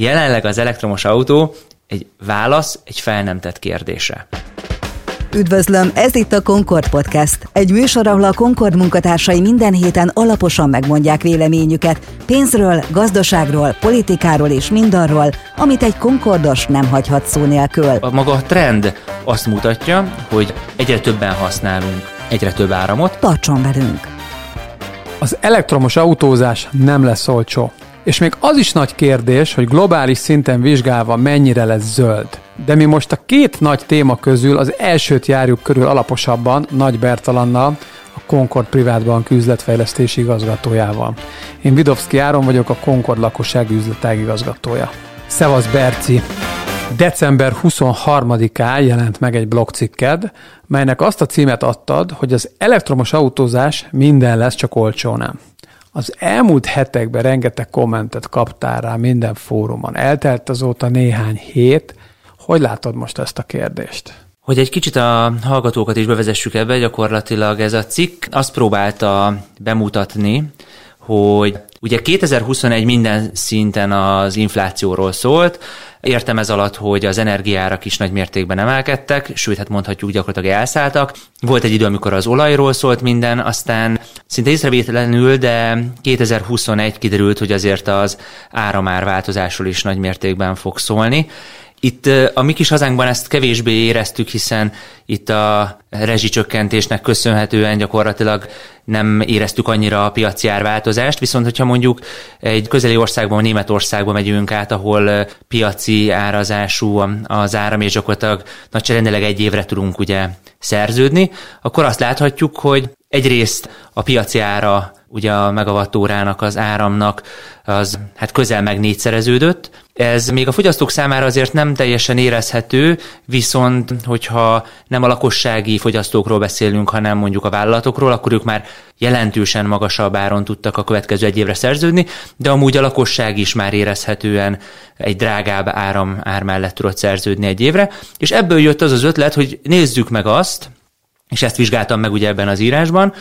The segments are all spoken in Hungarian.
jelenleg az elektromos autó egy válasz egy fel nem tett kérdésre. Üdvözlöm, ez itt a Concord Podcast. Egy műsor, ahol a Concord munkatársai minden héten alaposan megmondják véleményüket pénzről, gazdaságról, politikáról és mindarról, amit egy Concordos nem hagyhat szó nélkül. A maga a trend azt mutatja, hogy egyre többen használunk egyre több áramot. Tartson velünk! Az elektromos autózás nem lesz olcsó. És még az is nagy kérdés, hogy globális szinten vizsgálva mennyire lesz zöld. De mi most a két nagy téma közül az elsőt járjuk körül alaposabban Nagy Bertalannal, a Concord Privát Bank üzletfejlesztési igazgatójával. Én Vidovszki Áron vagyok, a Concord lakosság üzletág igazgatója. Szevasz Berci! December 23-án jelent meg egy blogcikked, melynek azt a címet adtad, hogy az elektromos autózás minden lesz, csak olcsó nem. Az elmúlt hetekben rengeteg kommentet kaptál rá minden fórumon. Eltelt azóta néhány hét. Hogy látod most ezt a kérdést? Hogy egy kicsit a hallgatókat is bevezessük ebbe, gyakorlatilag ez a cikk azt próbálta bemutatni, hogy ugye 2021 minden szinten az inflációról szólt, Értem ez alatt, hogy az energiárak is nagy mértékben emelkedtek, sőt, hát mondhatjuk gyakorlatilag elszálltak. Volt egy idő, amikor az olajról szólt minden, aztán szinte észrevétlenül, de 2021 kiderült, hogy azért az áramár változásról is nagy mértékben fog szólni. Itt a mi kis hazánkban ezt kevésbé éreztük, hiszen itt a rezsicsökkentésnek köszönhetően gyakorlatilag nem éreztük annyira a piaci árváltozást, viszont hogyha mondjuk egy közeli országban, Németországban megyünk át, ahol piaci árazású az áram, és gyakorlatilag nagyságrendileg egy évre tudunk ugye szerződni, akkor azt láthatjuk, hogy egyrészt a piaci ára ugye a megawattórának az áramnak az hát közel meg négyszereződött. Ez még a fogyasztók számára azért nem teljesen érezhető, viszont hogyha nem a lakossági fogyasztókról beszélünk, hanem mondjuk a vállalatokról, akkor ők már jelentősen magasabb áron tudtak a következő egy évre szerződni, de amúgy a lakosság is már érezhetően egy drágább áram ár mellett tudott szerződni egy évre, és ebből jött az az ötlet, hogy nézzük meg azt, és ezt vizsgáltam meg ugye ebben az írásban,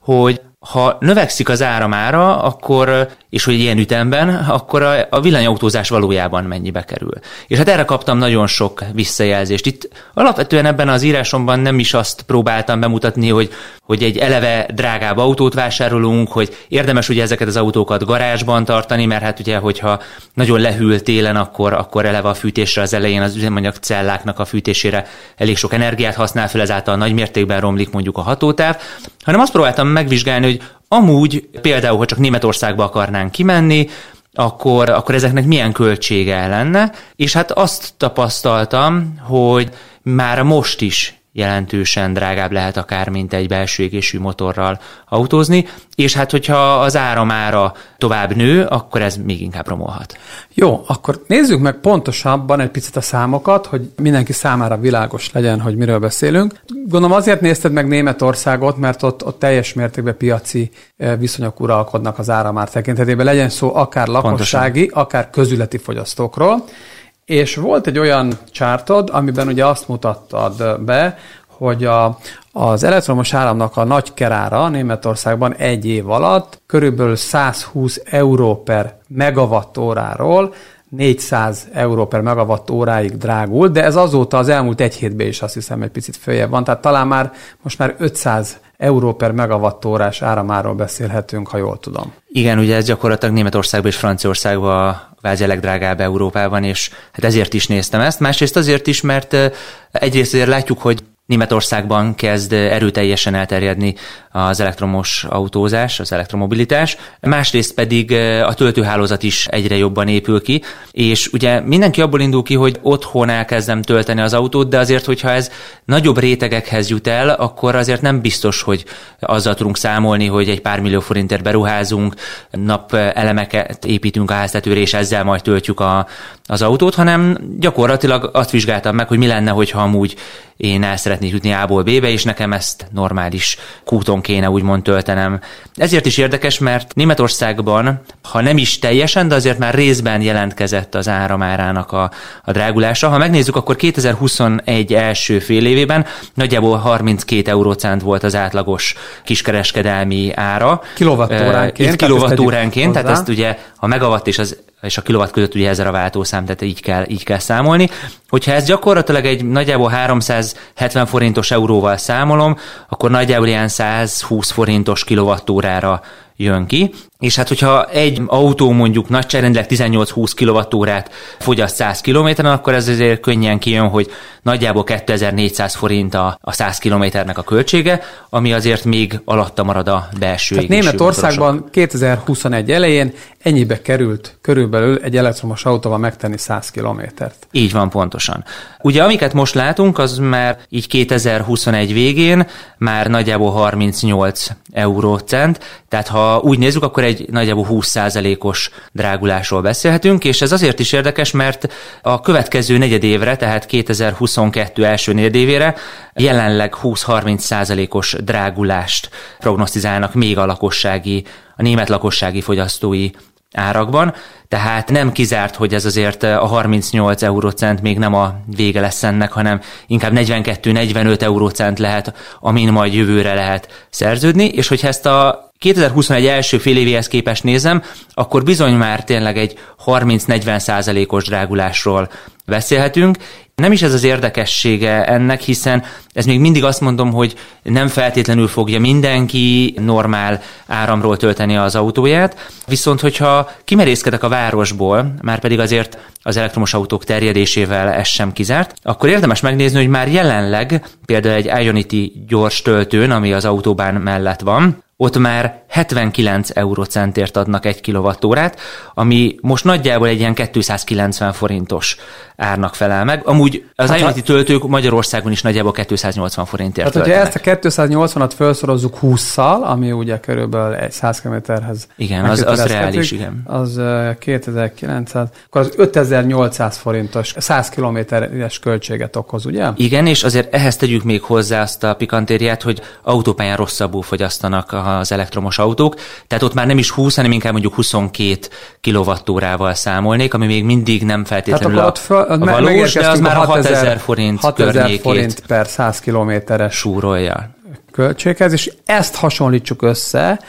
hogy ha növekszik az áramára, akkor, és hogy ilyen ütemben, akkor a, a villanyautózás valójában mennyibe kerül. És hát erre kaptam nagyon sok visszajelzést. Itt alapvetően ebben az írásomban nem is azt próbáltam bemutatni, hogy, hogy egy eleve drágább autót vásárolunk, hogy érdemes ugye ezeket az autókat garázsban tartani, mert hát ugye, hogyha nagyon lehűl télen, akkor, akkor eleve a fűtésre az elején az üzemanyag celláknak a fűtésére elég sok energiát használ fel, ezáltal nagy mértékben romlik mondjuk a hatótáv, hanem azt próbáltam megvizsgálni, hogy amúgy például, hogy csak Németországba akarnánk kimenni, akkor, akkor ezeknek milyen költsége lenne, és hát azt tapasztaltam, hogy már most is jelentősen drágább lehet akár, mint egy belső égésű motorral autózni, és hát hogyha az áramára tovább nő, akkor ez még inkább romolhat. Jó, akkor nézzük meg pontosabban egy picit a számokat, hogy mindenki számára világos legyen, hogy miről beszélünk. Gondolom azért nézted meg Németországot, mert ott, ott teljes mértékben piaci eh, viszonyok uralkodnak az áramár tekintetében, legyen szó akár lakossági, Pontosan. akár közületi fogyasztókról. És volt egy olyan csártod, amiben ugye azt mutattad be, hogy a, az elektromos áramnak a nagy kerára Németországban egy év alatt körülbelül 120 euró per megawattóráról 400 euró per megawatt óráig drágul, de ez azóta az elmúlt egy hétben is azt hiszem egy picit följebb van, tehát talán már most már 500 euró per megawattórás áramáról beszélhetünk, ha jól tudom. Igen, ugye ez gyakorlatilag Németországban és Franciaországban vázi legdrágább Európában, és hát ezért is néztem ezt. Másrészt azért is, mert egyrészt azért látjuk, hogy Németországban kezd erőteljesen elterjedni az elektromos autózás, az elektromobilitás, másrészt pedig a töltőhálózat is egyre jobban épül ki, és ugye mindenki abból indul ki, hogy otthon elkezdem tölteni az autót, de azért, hogyha ez nagyobb rétegekhez jut el, akkor azért nem biztos, hogy azzal tudunk számolni, hogy egy pár millió forintért beruházunk, nap elemeket építünk a háztetőre, és ezzel majd töltjük a, az autót, hanem gyakorlatilag azt vizsgáltam meg, hogy mi lenne, hogyha amúgy én el szeretnék jutni A-ból B-be, és nekem ezt normális kúton kéne úgymond töltenem. Ezért is érdekes, mert Németországban, ha nem is teljesen, de azért már részben jelentkezett az áramárának a, a drágulása. Ha megnézzük, akkor 2021 első fél évében nagyjából 32 eurócent volt az átlagos kiskereskedelmi ára. Kilovattóránként. Kilovattóránként, tehát ezt ugye a megawatt és az és a kilowatt között ugye ezer a váltószám, tehát így kell, így kell számolni. Hogyha ez gyakorlatilag egy nagyjából 370 forintos euróval számolom, akkor nagyjából ilyen 120 forintos kilovattórára jön ki. És hát, hogyha egy autó mondjuk nagyságrendileg 18-20 kWh-t fogyaszt 100 km-en, akkor ez azért könnyen kijön, hogy nagyjából 2400 forint a, a 100 kilométernek a költsége, ami azért még alatta marad a belső Tehát Németországban 2021 elején ennyibe került körülbelül egy elektromos autóval megtenni 100 kilométert. Így van pontosan. Ugye amiket most látunk, az már így 2021 végén már nagyjából 38 eurócent, tehát ha úgy nézzük, akkor egy nagyjából 20%-os drágulásról beszélhetünk, és ez azért is érdekes, mert a következő negyedévre, tehát 2022 első negyedévére jelenleg 20-30%-os drágulást prognosztizálnak még a lakossági, a német lakossági fogyasztói árakban, tehát nem kizárt, hogy ez azért a 38 eurócent még nem a vége lesz ennek, hanem inkább 42-45 eurócent lehet, amin majd jövőre lehet szerződni, és hogyha ezt a 2021 első fél évéhez képest nézem, akkor bizony már tényleg egy 30-40 százalékos drágulásról beszélhetünk. Nem is ez az érdekessége ennek, hiszen ez még mindig azt mondom, hogy nem feltétlenül fogja mindenki normál áramról tölteni az autóját, viszont hogyha kimerészkedek a városból, már pedig azért az elektromos autók terjedésével ez sem kizárt, akkor érdemes megnézni, hogy már jelenleg például egy Ionity gyors töltőn, ami az autóbán mellett van, ott már 79 eurocentért adnak egy kilovattórát, ami most nagyjából egy ilyen 290 forintos árnak felel meg. Amúgy az hát Ionity töltők Magyarországon is nagyjából 280 forintért Hát, hogyha ezt a 280-at felszorozzuk 20-szal, ami ugye körülbelül egy 100 kilométerhez. Igen, az, az reális, igen. Az 2900, akkor az 5800 forintos 100 kilométeres költséget okoz, ugye? Igen, és azért ehhez tegyük még hozzá azt a pikantériát, hogy autópályán rosszabbul fogyasztanak az elektromos autók, tehát ott már nem is 20, hanem inkább mondjuk 22 kilovattórával számolnék, ami még mindig nem feltétlenül a, föl, a valós, de az már 6000 forint 6000 forint per 100 kilométeres súrolja. költséghez, és ezt hasonlítsuk össze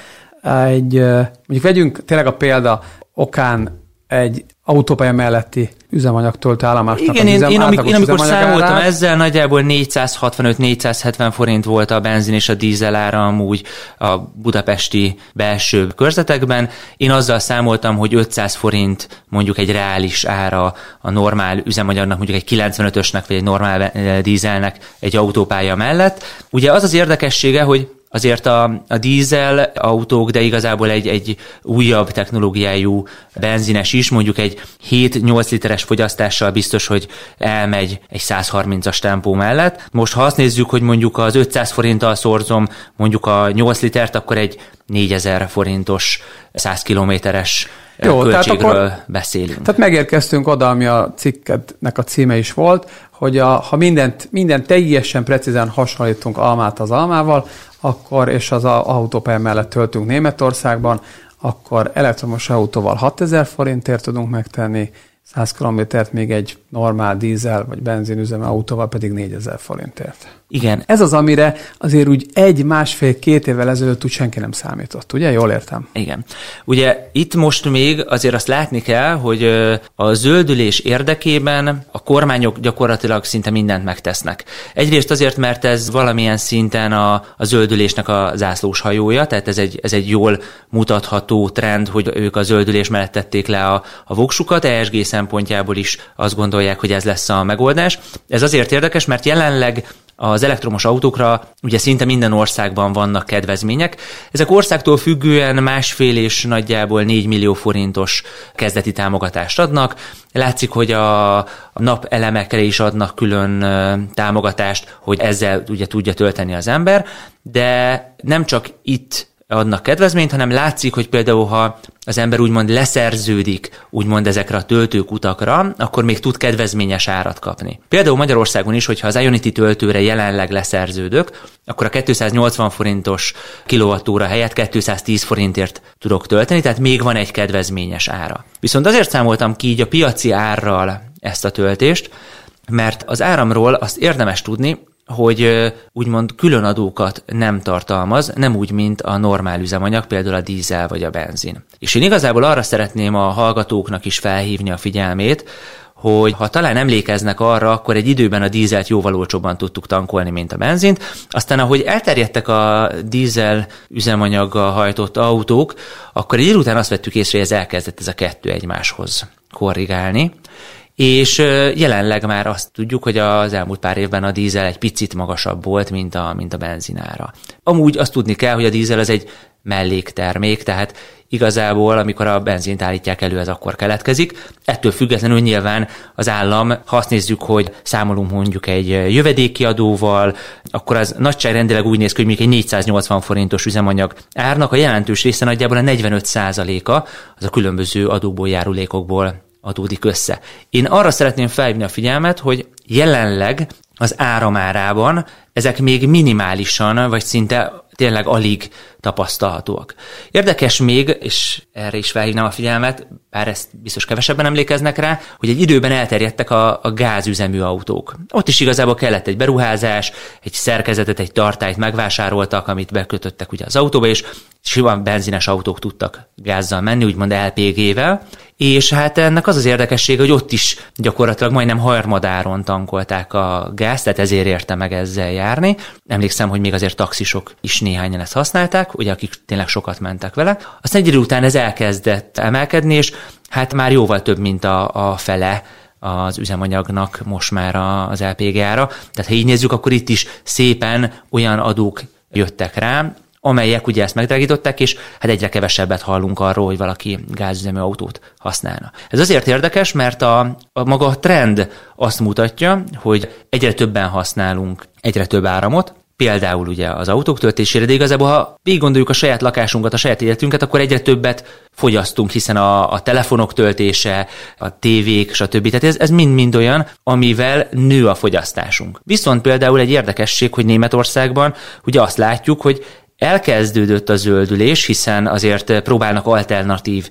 egy, mondjuk vegyünk tényleg a példa okán egy autópálya melletti üzemanyagtöltő állomásnak Igen, én, én, amik, én amikor számoltam ezzel, nagyjából 465-470 forint volt a benzin és a dízel ára amúgy a budapesti belső körzetekben. Én azzal számoltam, hogy 500 forint mondjuk egy reális ára a normál üzemanyagnak, mondjuk egy 95-ösnek vagy egy normál dízelnek egy autópálya mellett. Ugye az az érdekessége, hogy azért a, a dízel autók, de igazából egy, egy újabb technológiájú benzines is, mondjuk egy 7-8 literes fogyasztással biztos, hogy elmegy egy 130-as tempó mellett. Most ha azt nézzük, hogy mondjuk az 500 forinttal szorzom mondjuk a 8 litert, akkor egy 4000 forintos 100 kilométeres jó, költségről tehát akkor, beszélünk. Tehát megérkeztünk oda, ami a cikketnek a címe is volt, hogy a, ha mindent, mindent teljesen precízen hasonlítunk almát az almával, akkor, és az autópálya mellett töltünk Németországban, akkor elektromos autóval 6000 forintért tudunk megtenni, 100 kilométert még egy normál dízel vagy benzinüzemű autóval pedig 4000 forintért. Igen. Ez az, amire azért úgy egy, másfél, két évvel ezelőtt úgy senki nem számított, ugye? Jól értem? Igen. Ugye itt most még azért azt látni kell, hogy a zöldülés érdekében a kormányok gyakorlatilag szinte mindent megtesznek. Egyrészt azért, mert ez valamilyen szinten a, a zöldülésnek a zászlós hajója, tehát ez egy, ez egy jól mutatható trend, hogy ők a zöldülés mellett tették le a, a voksukat, ESG szempontjából is azt gondolják, hogy ez lesz a megoldás. Ez azért érdekes, mert jelenleg az elektromos autókra ugye szinte minden országban vannak kedvezmények. Ezek országtól függően másfél és nagyjából 4 millió forintos kezdeti támogatást adnak. Látszik, hogy a, a napelemekre is adnak külön támogatást, hogy ezzel ugye tudja tölteni az ember, de nem csak itt adnak kedvezményt, hanem látszik, hogy például ha az ember úgymond leszerződik úgymond ezekre a töltőkutakra, akkor még tud kedvezményes árat kapni. Például Magyarországon is, hogyha az Ionity töltőre jelenleg leszerződök, akkor a 280 forintos kilovattóra helyett 210 forintért tudok tölteni, tehát még van egy kedvezményes ára. Viszont azért számoltam ki így a piaci árral ezt a töltést, mert az áramról azt érdemes tudni, hogy úgymond külön adókat nem tartalmaz, nem úgy, mint a normál üzemanyag, például a dízel vagy a benzin. És én igazából arra szeretném a hallgatóknak is felhívni a figyelmét, hogy ha talán emlékeznek arra, akkor egy időben a dízelt jóval olcsóbban tudtuk tankolni, mint a benzint. Aztán, ahogy elterjedtek a dízel üzemanyaggal hajtott autók, akkor egy idő után azt vettük észre, hogy ez elkezdett ez a kettő egymáshoz korrigálni. És jelenleg már azt tudjuk, hogy az elmúlt pár évben a dízel egy picit magasabb volt, mint a, mint a benzinára. Amúgy azt tudni kell, hogy a dízel az egy melléktermék, tehát igazából, amikor a benzint állítják elő, ez akkor keletkezik. Ettől függetlenül nyilván az állam, ha azt nézzük, hogy számolunk mondjuk egy jövedéki adóval, akkor az nagyságrendileg úgy néz ki, hogy mondjuk egy 480 forintos üzemanyag árnak a jelentős része nagyjából a 45 a az a különböző adóból, járulékokból adódik össze. Én arra szeretném felhívni a figyelmet, hogy jelenleg az áramárában ezek még minimálisan, vagy szinte tényleg alig tapasztalhatóak. Érdekes még, és erre is felhívnám a figyelmet, bár ezt biztos kevesebben emlékeznek rá, hogy egy időben elterjedtek a, a gázüzemű autók. Ott is igazából kellett egy beruházás, egy szerkezetet, egy tartályt megvásároltak, amit bekötöttek ugye az autóba, és sima benzines autók tudtak gázzal menni, úgymond LPG-vel, és hát ennek az az érdekessége, hogy ott is gyakorlatilag majdnem harmadáron tankolták a gáz, tehát ezért érte meg ezzel járni. Emlékszem, hogy még azért taxisok is néhányan ezt használták, ugye akik tényleg sokat mentek vele. Aztán egy idő után ez elkezdett emelkedni, és hát már jóval több, mint a, a fele az üzemanyagnak most már az LPG ára. Tehát ha így nézzük, akkor itt is szépen olyan adók jöttek rá, amelyek ugye ezt megdrágították, és hát egyre kevesebbet hallunk arról, hogy valaki gázüzemű autót használna. Ez azért érdekes, mert a, a maga a trend azt mutatja, hogy egyre többen használunk egyre több áramot, például ugye az autók töltésére, de igazából ha végig gondoljuk a saját lakásunkat, a saját életünket, akkor egyre többet fogyasztunk, hiszen a, a telefonok töltése, a tévék, stb. Tehát ez, ez mind-mind olyan, amivel nő a fogyasztásunk. Viszont például egy érdekesség, hogy Németországban ugye azt látjuk, hogy elkezdődött a zöldülés, hiszen azért próbálnak alternatív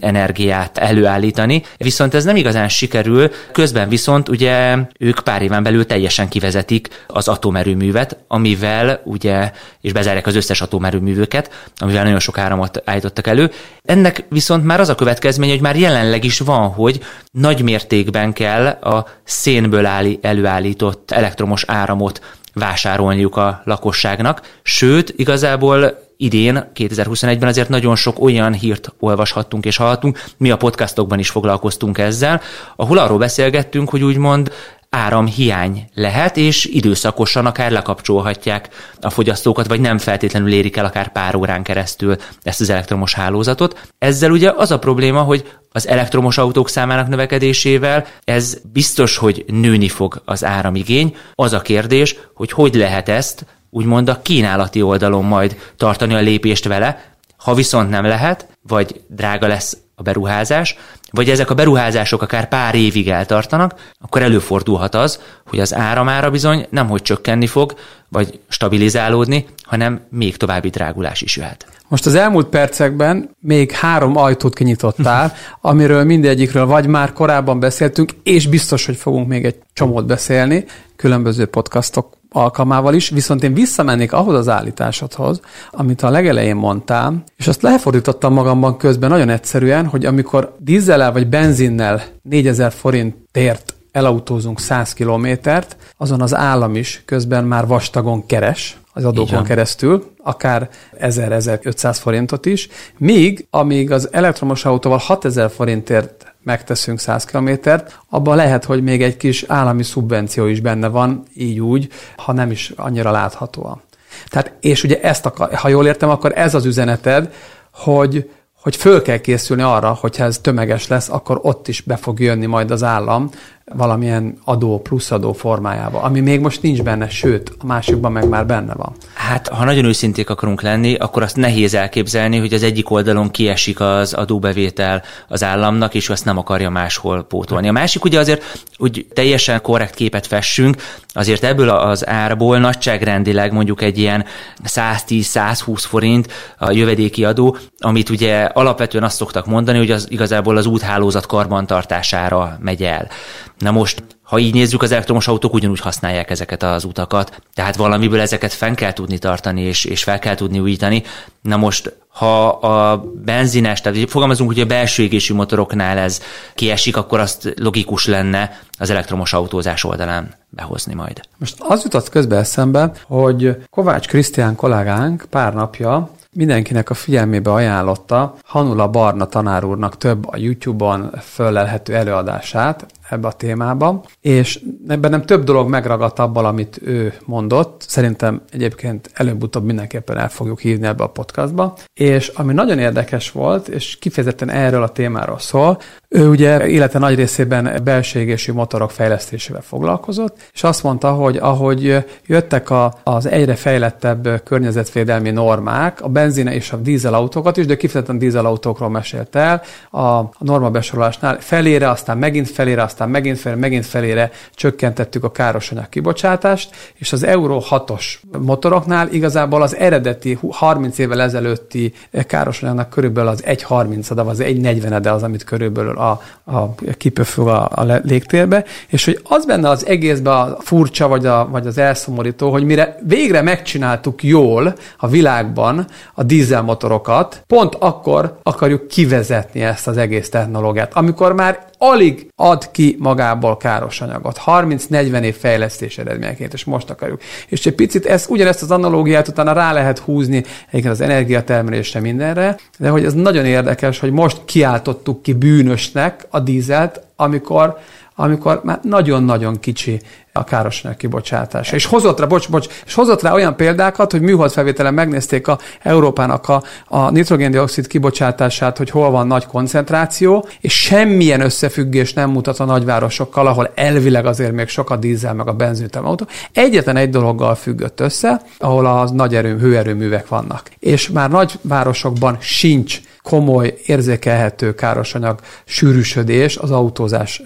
energiát előállítani, viszont ez nem igazán sikerül, közben viszont ugye ők pár éven belül teljesen kivezetik az atomerőművet, amivel ugye, és bezárják az összes atomerőművőket, amivel nagyon sok áramot állítottak elő. Ennek viszont már az a következménye, hogy már jelenleg is van, hogy nagy mértékben kell a szénből előállított elektromos áramot vásárolniuk a lakosságnak, sőt, igazából idén, 2021-ben azért nagyon sok olyan hírt olvashattunk és hallhattunk, mi a podcastokban is foglalkoztunk ezzel, ahol arról beszélgettünk, hogy úgymond áramhiány lehet, és időszakosan akár lekapcsolhatják a fogyasztókat, vagy nem feltétlenül érik el akár pár órán keresztül ezt az elektromos hálózatot. Ezzel ugye az a probléma, hogy az elektromos autók számának növekedésével ez biztos, hogy nőni fog az áramigény. Az a kérdés, hogy hogy lehet ezt úgymond a kínálati oldalon majd tartani a lépést vele, ha viszont nem lehet, vagy drága lesz a beruházás, vagy ezek a beruházások akár pár évig eltartanak, akkor előfordulhat az, hogy az áramára bizony nem hogy csökkenni fog, vagy stabilizálódni, hanem még további drágulás is jöhet. Most az elmúlt percekben még három ajtót kinyitottál, amiről mindegyikről vagy már korábban beszéltünk, és biztos, hogy fogunk még egy csomót beszélni különböző podcastok alkalmával is, viszont én visszamennék ahhoz az állításodhoz, amit a legelején mondtál, és azt lefordítottam magamban közben nagyon egyszerűen, hogy amikor dízellel vagy benzinnel 4000 forintért elautózunk 100 kilométert, azon az állam is közben már vastagon keres, az adókon keresztül, akár 1000-1500 forintot is, míg amíg az elektromos autóval 6000 forintért megteszünk 100 kilométert, abban lehet, hogy még egy kis állami szubvenció is benne van, így úgy, ha nem is annyira láthatóan. Tehát, és ugye ezt, akar, ha jól értem, akkor ez az üzeneted, hogy, hogy föl kell készülni arra, hogyha ez tömeges lesz, akkor ott is be fog jönni majd az állam valamilyen adó, pluszadó formájába, ami még most nincs benne, sőt, a másikban meg már benne van. Hát, ha nagyon őszinték akarunk lenni, akkor azt nehéz elképzelni, hogy az egyik oldalon kiesik az adóbevétel az államnak, és azt nem akarja máshol pótolni. A másik ugye azért, hogy teljesen korrekt képet fessünk, azért ebből az árból nagyságrendileg mondjuk egy ilyen 110-120 forint a jövedéki adó, amit ugye alapvetően azt szoktak mondani, hogy az igazából az úthálózat karbantartására megy el. Na most, ha így nézzük, az elektromos autók ugyanúgy használják ezeket az utakat, tehát valamiből ezeket fenn kell tudni tartani, és, és fel kell tudni újítani. Na most, ha a benzines, tehát fogalmazunk, hogy a belső égésű motoroknál ez kiesik, akkor azt logikus lenne az elektromos autózás oldalán behozni majd. Most az jutott közbe eszembe, hogy Kovács Krisztián kollégánk pár napja mindenkinek a figyelmébe ajánlotta Hanula Barna tanár úrnak több a YouTube-on föllelhető előadását, ebbe a témába, és ebben nem több dolog megragadt abban, amit ő mondott. Szerintem egyébként előbb-utóbb mindenképpen el fogjuk hívni ebbe a podcastba. És ami nagyon érdekes volt, és kifejezetten erről a témáról szól, ő ugye élete nagy részében belségésű motorok fejlesztésével foglalkozott, és azt mondta, hogy ahogy jöttek a, az egyre fejlettebb környezetvédelmi normák, a benzine és a dízelautókat is, de kifejezetten dízelautókról mesélt el, a norma besorolásnál felére, aztán megint felére, aztán aztán megint felére, megint felére csökkentettük a károsanyag kibocsátást, és az Euro 6-os motoroknál igazából az eredeti 30 évvel ezelőtti károsanyagnak körülbelül az 1,30-a, vagy az 1,40 az, amit körülbelül a, a kipöfög a, a légtérbe, és hogy az benne az egészben a furcsa, vagy, a, vagy az elszomorító, hogy mire végre megcsináltuk jól a világban a dízelmotorokat, pont akkor akarjuk kivezetni ezt az egész technológiát, amikor már alig ad ki magából káros anyagot. 30-40 év fejlesztés eredményeként, és most akarjuk. És egy picit ezt, ugyanezt az analógiát utána rá lehet húzni egyébként az energiatermelésre mindenre, de hogy ez nagyon érdekes, hogy most kiáltottuk ki bűnösnek a dízelt, amikor amikor már nagyon-nagyon kicsi a károsanyag kibocsátása. És hozott rá, bocs, bocs, és hozott rá olyan példákat, hogy műholdfelvételen megnézték a Európának a, a nitrogéndioxid kibocsátását, hogy hol van nagy koncentráció, és semmilyen összefüggés nem mutat a nagyvárosokkal, ahol elvileg azért még sok a dízel meg a benzinütem autó. Egyetlen egy dologgal függött össze, ahol a nagy erő, hőerőművek vannak. És már nagyvárosokban sincs komoly, érzékelhető károsanyag sűrűsödés az autózás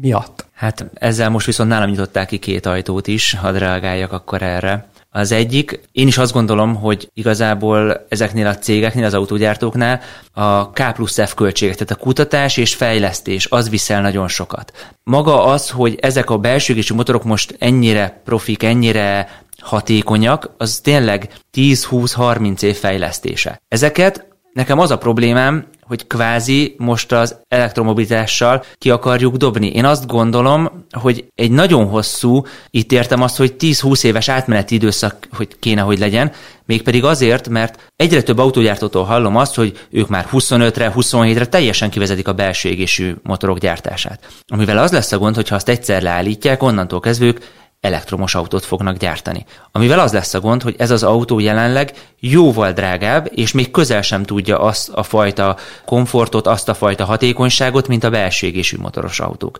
miatt. Hát ezzel most viszont nálam nyitották ki két ajtót is, hadd reagáljak akkor erre. Az egyik, én is azt gondolom, hogy igazából ezeknél a cégeknél, az autógyártóknál a K plusz F költségek, tehát a kutatás és fejlesztés, az viszel nagyon sokat. Maga az, hogy ezek a belső motorok most ennyire profik, ennyire hatékonyak, az tényleg 10-20-30 év fejlesztése. Ezeket Nekem az a problémám, hogy kvázi most az elektromobilitással ki akarjuk dobni. Én azt gondolom, hogy egy nagyon hosszú, itt értem azt, hogy 10-20 éves átmeneti időszak hogy kéne, hogy legyen, mégpedig azért, mert egyre több autógyártótól hallom azt, hogy ők már 25-re, 27-re teljesen kivezetik a belső égésű motorok gyártását. Amivel az lesz a gond, hogy ha azt egyszer leállítják, onnantól kezdve ők elektromos autót fognak gyártani. Amivel az lesz a gond, hogy ez az autó jelenleg jóval drágább, és még közel sem tudja azt a fajta komfortot, azt a fajta hatékonyságot, mint a belső égésű motoros autók.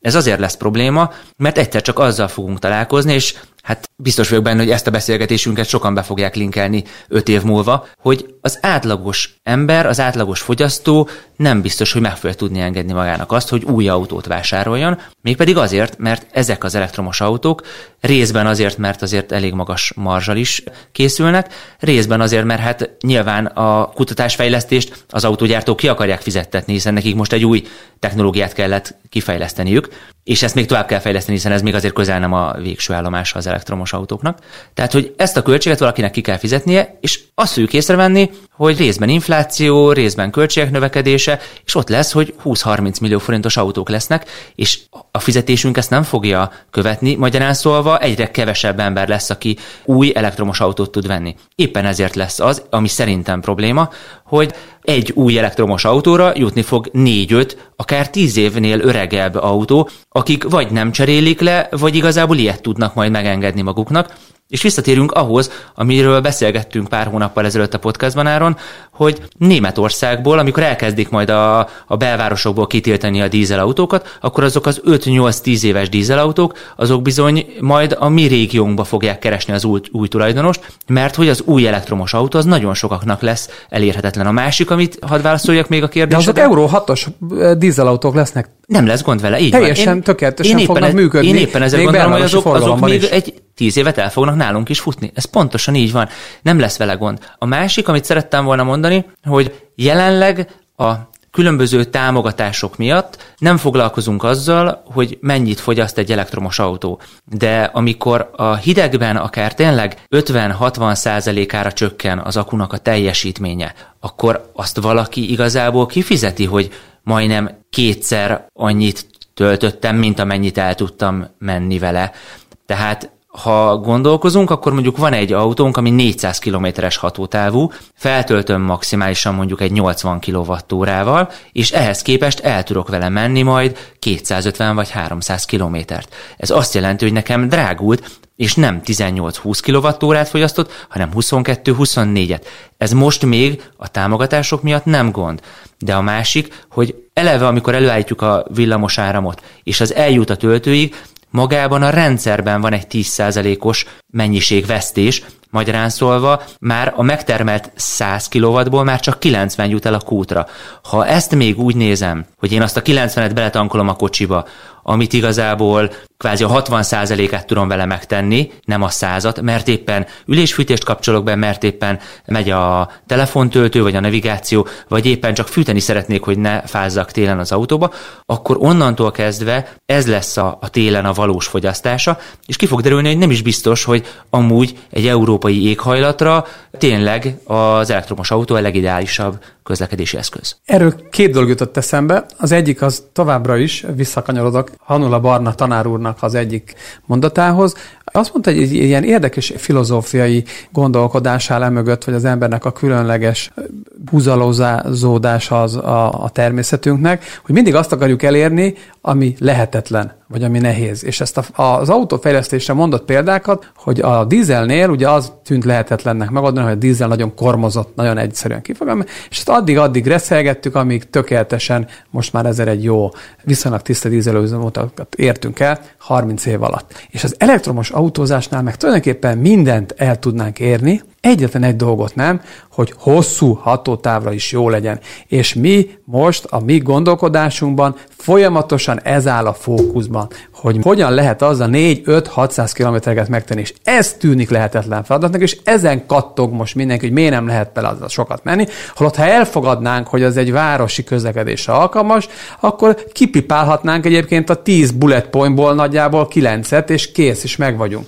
Ez azért lesz probléma, mert egyszer csak azzal fogunk találkozni, és hát biztos vagyok benne, hogy ezt a beszélgetésünket sokan be fogják linkelni öt év múlva, hogy az átlagos ember, az átlagos fogyasztó nem biztos, hogy meg fogja tudni engedni magának azt, hogy új autót vásároljon, mégpedig azért, mert ezek az elektromos autók részben azért, mert azért elég magas marzsal is készülnek, részben azért, mert hát nyilván a kutatásfejlesztést az autógyártók ki akarják fizettetni, hiszen nekik most egy új technológiát kellett kifejleszteniük, és ezt még tovább kell fejleszteni, hiszen ez még azért közel nem a végső állomása az elektromos autóknak. Tehát, hogy ezt a költséget valakinek ki kell fizetnie, és azt fogjuk észrevenni, hogy részben infláció, részben költségek növekedése, és ott lesz, hogy 20-30 millió forintos autók lesznek, és a fizetésünk ezt nem fogja követni, magyarán szólva egyre kevesebb ember lesz, aki új elektromos autót tud venni. Éppen ezért lesz az, ami szerintem probléma, hogy egy új elektromos autóra jutni fog 4-5, akár 10 évnél öregebb autó, akik vagy nem cserélik le, vagy igazából ilyet tudnak majd megengedni maguknak, és visszatérünk ahhoz, amiről beszélgettünk pár hónappal ezelőtt a podcastban Áron, hogy Németországból, amikor elkezdik majd a, a belvárosokból kitiltani a dízelautókat, akkor azok az 5-8-10 éves dízelautók, azok bizony majd a mi régiónkba fogják keresni az új, új tulajdonost, mert hogy az új elektromos autó az nagyon sokaknak lesz elérhetetlen. A másik, amit hadd válaszoljak még a kérdésre. De azok Euró 6-os dízelautók lesznek. Nem lesz gond vele, így Teljesen van. Én, tökéletesen én fognak ez, működni. Én éppen ezzel gondolom, hogy azok, azok még is. egy tíz évet el fognak nálunk is futni. Ez pontosan így van. Nem lesz vele gond. A másik, amit szerettem volna mondani, hogy jelenleg a különböző támogatások miatt nem foglalkozunk azzal, hogy mennyit fogyaszt egy elektromos autó. De amikor a hidegben akár tényleg 50-60 százalékára csökken az akunak a teljesítménye, akkor azt valaki igazából kifizeti, hogy majdnem kétszer annyit töltöttem, mint amennyit el tudtam menni vele. Tehát ha gondolkozunk, akkor mondjuk van egy autónk, ami 400 kilométeres hatótávú, feltöltöm maximálisan mondjuk egy 80 kWh-val, és ehhez képest el tudok vele menni majd 250 vagy 300 kilométert. Ez azt jelenti, hogy nekem drágult, és nem 18-20 kWh fogyasztott, hanem 22-24-et. Ez most még a támogatások miatt nem gond. De a másik, hogy eleve, amikor előállítjuk a villamos áramot, és az eljut a töltőig, magában a rendszerben van egy 10%-os mennyiségvesztés, magyarán szólva már a megtermelt 100 kW-ból már csak 90 jut el a kútra. Ha ezt még úgy nézem, hogy én azt a 90-et beletankolom a kocsiba, amit igazából kvázi a 60%-át tudom vele megtenni, nem a százat, mert éppen ülésfűtést kapcsolok be, mert éppen megy a telefontöltő, vagy a navigáció, vagy éppen csak fűteni szeretnék, hogy ne fázzak télen az autóba, akkor onnantól kezdve ez lesz a, a télen a valós fogyasztása, és ki fog derülni, hogy nem is biztos, hogy amúgy egy európai éghajlatra tényleg az elektromos autó a legideálisabb közlekedési eszköz. Erről két dolog jutott eszembe. Az egyik az továbbra is, visszakanyarodok Hanula Barna tanár úrnak az egyik mondatához. Azt mondta, hogy egy ilyen érdekes filozófiai gondolkodás áll emögött, vagy az embernek a különleges búzalózása az a, a természetünknek, hogy mindig azt akarjuk elérni, ami lehetetlen, vagy ami nehéz. És ezt a, az autófejlesztésre mondott példákat, hogy a dízelnél ugye az tűnt lehetetlennek megoldani, hogy a dízel nagyon kormozott, nagyon egyszerűen kifogom, és ezt addig-addig reszelgettük, amíg tökéletesen most már ezer egy jó, viszonylag tiszta dízelőzőmotokat értünk el 30 év alatt. És az elektromos autózásnál meg tulajdonképpen mindent el tudnánk érni, egyetlen egy dolgot nem, hogy hosszú hatótávra is jó legyen. És mi most a mi gondolkodásunkban folyamatosan ez áll a fókuszban, hogy hogyan lehet az a 4-5-600 kilométereket megtenni, és ez tűnik lehetetlen feladatnak, és ezen kattog most mindenki, hogy miért nem lehet bele az sokat menni, holott ha elfogadnánk, hogy az egy városi közlekedésre alkalmas, akkor kipipálhatnánk egyébként a 10 bullet pointból nagyjából 9-et, és kész, is meg vagyunk.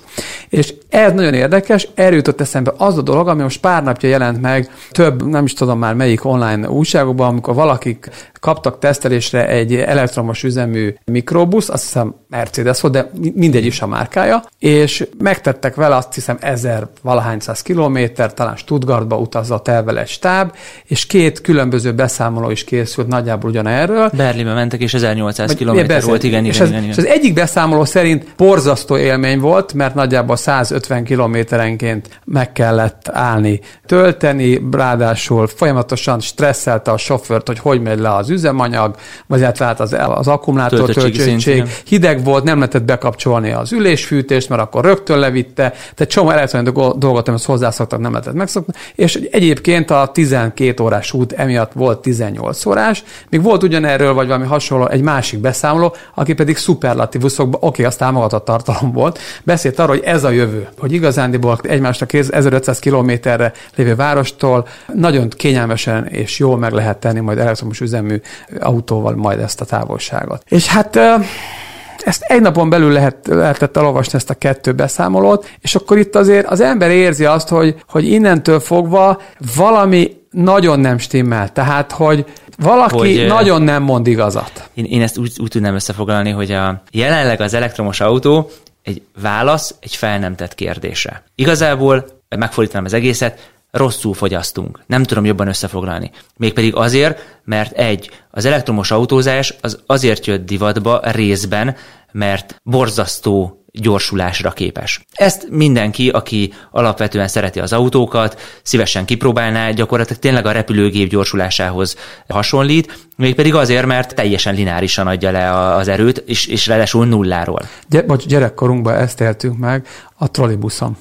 És ez nagyon érdekes, erről jutott eszembe az a dolog, ami most pár napja jelent meg több, nem is tudom már melyik online újságokban, amikor valakik kaptak tesztelésre egy elektromos üzemű mikrobusz, azt hiszem Mercedes volt, de mindegy is a márkája, és megtettek vele azt hiszem ezer valahány száz kilométer, talán Stuttgartba utazott el vele egy stáb, és két különböző beszámoló is készült nagyjából ugyanerről. Berlinbe mentek, és 1800 kilométer volt, igen, és igen, igen, igen. És az egyik beszámoló szerint borzasztó élmény volt, mert nagyjából 150 kilométerenként meg kellett állni, tölteni, ráadásul folyamatosan stresszelte a sofőrt, hogy hogy megy le az üzemanyag, vagy hát az, az akkumulátor töltöttség, hideg volt, nem lehetett bekapcsolni az ülésfűtést, mert akkor rögtön levitte, tehát csomó elektronikus dolgot, amit hozzászoktak, nem lehetett megszokni, és egyébként a 12 órás út emiatt volt 18 órás, még volt ugyanerről, vagy valami hasonló, egy másik beszámoló, aki pedig szuperlatívuszokban, oké, okay, az támogatott tartalom volt, beszélt arról, hogy ez a jövő, hogy igazándiból egymásnak 1500 kilométerre lévő várostól nagyon kényelmesen és jól meg lehet tenni majd elektromos üzemű autóval majd ezt a távolságot. És hát ezt egy napon belül lehet, lehetett elolvasni ezt a kettő beszámolót, és akkor itt azért az ember érzi azt, hogy, hogy innentől fogva valami nagyon nem stimmel. Tehát, hogy valaki hogy, nagyon nem mond igazat. Én, én ezt úgy, úgy tudnám összefoglalni, hogy a, jelenleg az elektromos autó egy válasz egy fel nem tett kérdésre. Igazából, megfordítanám az egészet, rosszul fogyasztunk. Nem tudom jobban összefoglalni. Mégpedig azért, mert egy, az elektromos autózás az azért jött divatba részben, mert borzasztó gyorsulásra képes. Ezt mindenki, aki alapvetően szereti az autókat, szívesen kipróbálná, gyakorlatilag tényleg a repülőgép gyorsulásához hasonlít, mégpedig azért, mert teljesen lineárisan adja le az erőt, és, és ráadásul nulláról. Gy- bocs, gyerekkorunkban ezt éltünk meg a trollibuszon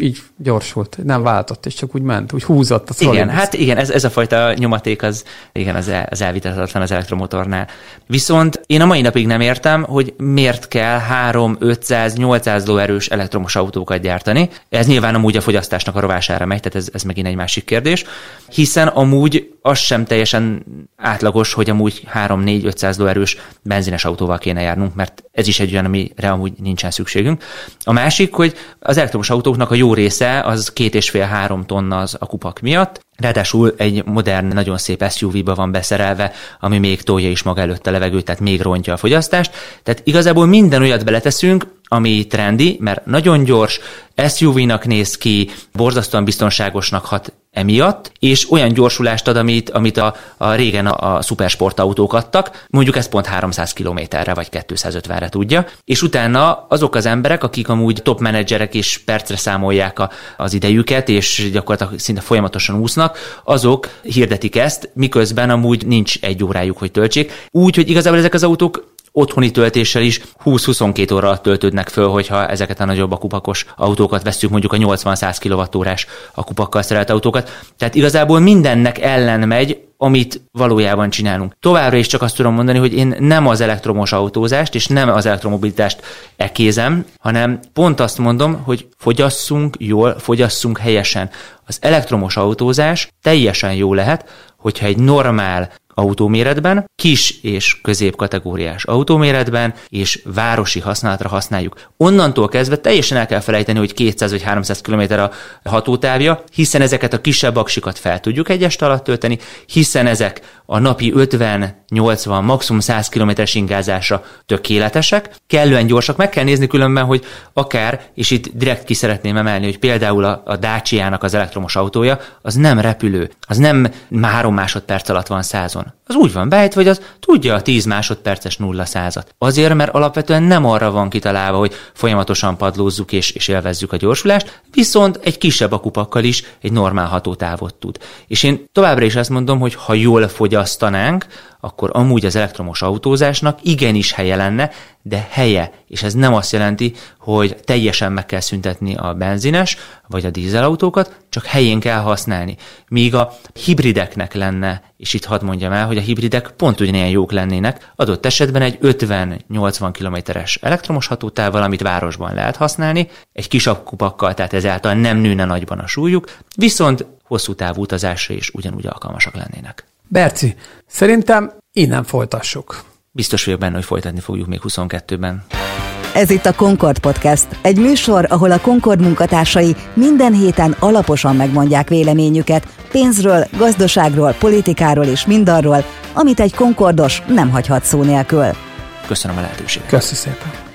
így gyorsult, nem váltott, és csak úgy ment, úgy húzott a szolid. Igen, hát igen, ez, ez a fajta nyomaték az, igen, az, el, az elvitathatatlan az elektromotornál. Viszont én a mai napig nem értem, hogy miért kell 3, 500, 800 lóerős elektromos autókat gyártani. Ez nyilván amúgy a fogyasztásnak a rovására megy, tehát ez, ez megint egy másik kérdés, hiszen amúgy az sem teljesen átlagos, hogy amúgy 3-4-500 lóerős benzines autóval kéne járnunk, mert ez is egy olyan, amire amúgy nincsen szükségünk. A másik, hogy az elektromos autóknak a jó része az két és fél három tonna az a kupak miatt, Ráadásul egy modern, nagyon szép SUV-ba van beszerelve, ami még tolja is maga előtt a levegőt, tehát még rontja a fogyasztást. Tehát igazából minden olyat beleteszünk, ami trendi, mert nagyon gyors, SUV-nak néz ki, borzasztóan biztonságosnak hat emiatt, és olyan gyorsulást ad, amit, amit a, a régen a, a szupersportautók adtak, mondjuk ez pont 300 km-re vagy 250-re tudja, és utána azok az emberek, akik amúgy top menedzserek és percre számolják a, az idejüket, és gyakorlatilag szinte folyamatosan úsznak, azok hirdetik ezt, miközben amúgy nincs egy órájuk, hogy töltsék. Úgy, hogy igazából ezek az autók otthoni töltéssel is 20-22 óra alatt töltődnek föl, hogyha ezeket a nagyobb akupakos autókat veszük, mondjuk a 80-100 kWh akupakkal szerelt autókat. Tehát igazából mindennek ellen megy, amit valójában csinálunk. Továbbra is csak azt tudom mondani, hogy én nem az elektromos autózást és nem az elektromobilitást ekézem, hanem pont azt mondom, hogy fogyasszunk jól, fogyasszunk helyesen. Az elektromos autózás teljesen jó lehet, hogyha egy normál autóméretben, kis és középkategóriás autóméretben és városi használatra használjuk. Onnantól kezdve teljesen el kell felejteni, hogy 200 vagy 300 km a hatótávja, hiszen ezeket a kisebb aksikat fel tudjuk egy este alatt tölteni, hiszen ezek a napi 50-80, maximum 100 km-es ingázásra tökéletesek, kellően gyorsak, meg kell nézni különben, hogy akár, és itt direkt ki szeretném emelni, hogy például a, a Dacia-nak az elektromos autója, az nem repülő, az nem három másodperc alatt van százon, az úgy van beállítva, hogy az tudja a 10 másodperces nulla százat. Azért, mert alapvetően nem arra van kitalálva, hogy folyamatosan padlózzuk és, és élvezzük a gyorsulást, viszont egy kisebb akupakkal is egy normál hatótávot tud. És én továbbra is azt mondom, hogy ha jól fogyasztanánk, akkor amúgy az elektromos autózásnak igenis helye lenne, de helye, és ez nem azt jelenti, hogy teljesen meg kell szüntetni a benzines vagy a dízelautókat, csak helyén kell használni. Míg a hibrideknek lenne, és itt hadd mondjam el, hogy a hibridek pont ugyanilyen jók lennének, adott esetben egy 50-80 kilométeres elektromos hatótával, amit városban lehet használni, egy kis kupakkal, tehát ezáltal nem nőne nagyban a súlyuk, viszont hosszú távú utazásra is ugyanúgy alkalmasak lennének. Berci, szerintem innen folytassuk. Biztos vagyok benne, hogy folytatni fogjuk még 22-ben. Ez itt a Concord Podcast, egy műsor, ahol a Concord munkatársai minden héten alaposan megmondják véleményüket pénzről, gazdaságról, politikáról és mindarról, amit egy Concordos nem hagyhat szó nélkül. Köszönöm a lehetőséget. Köszönöm szépen.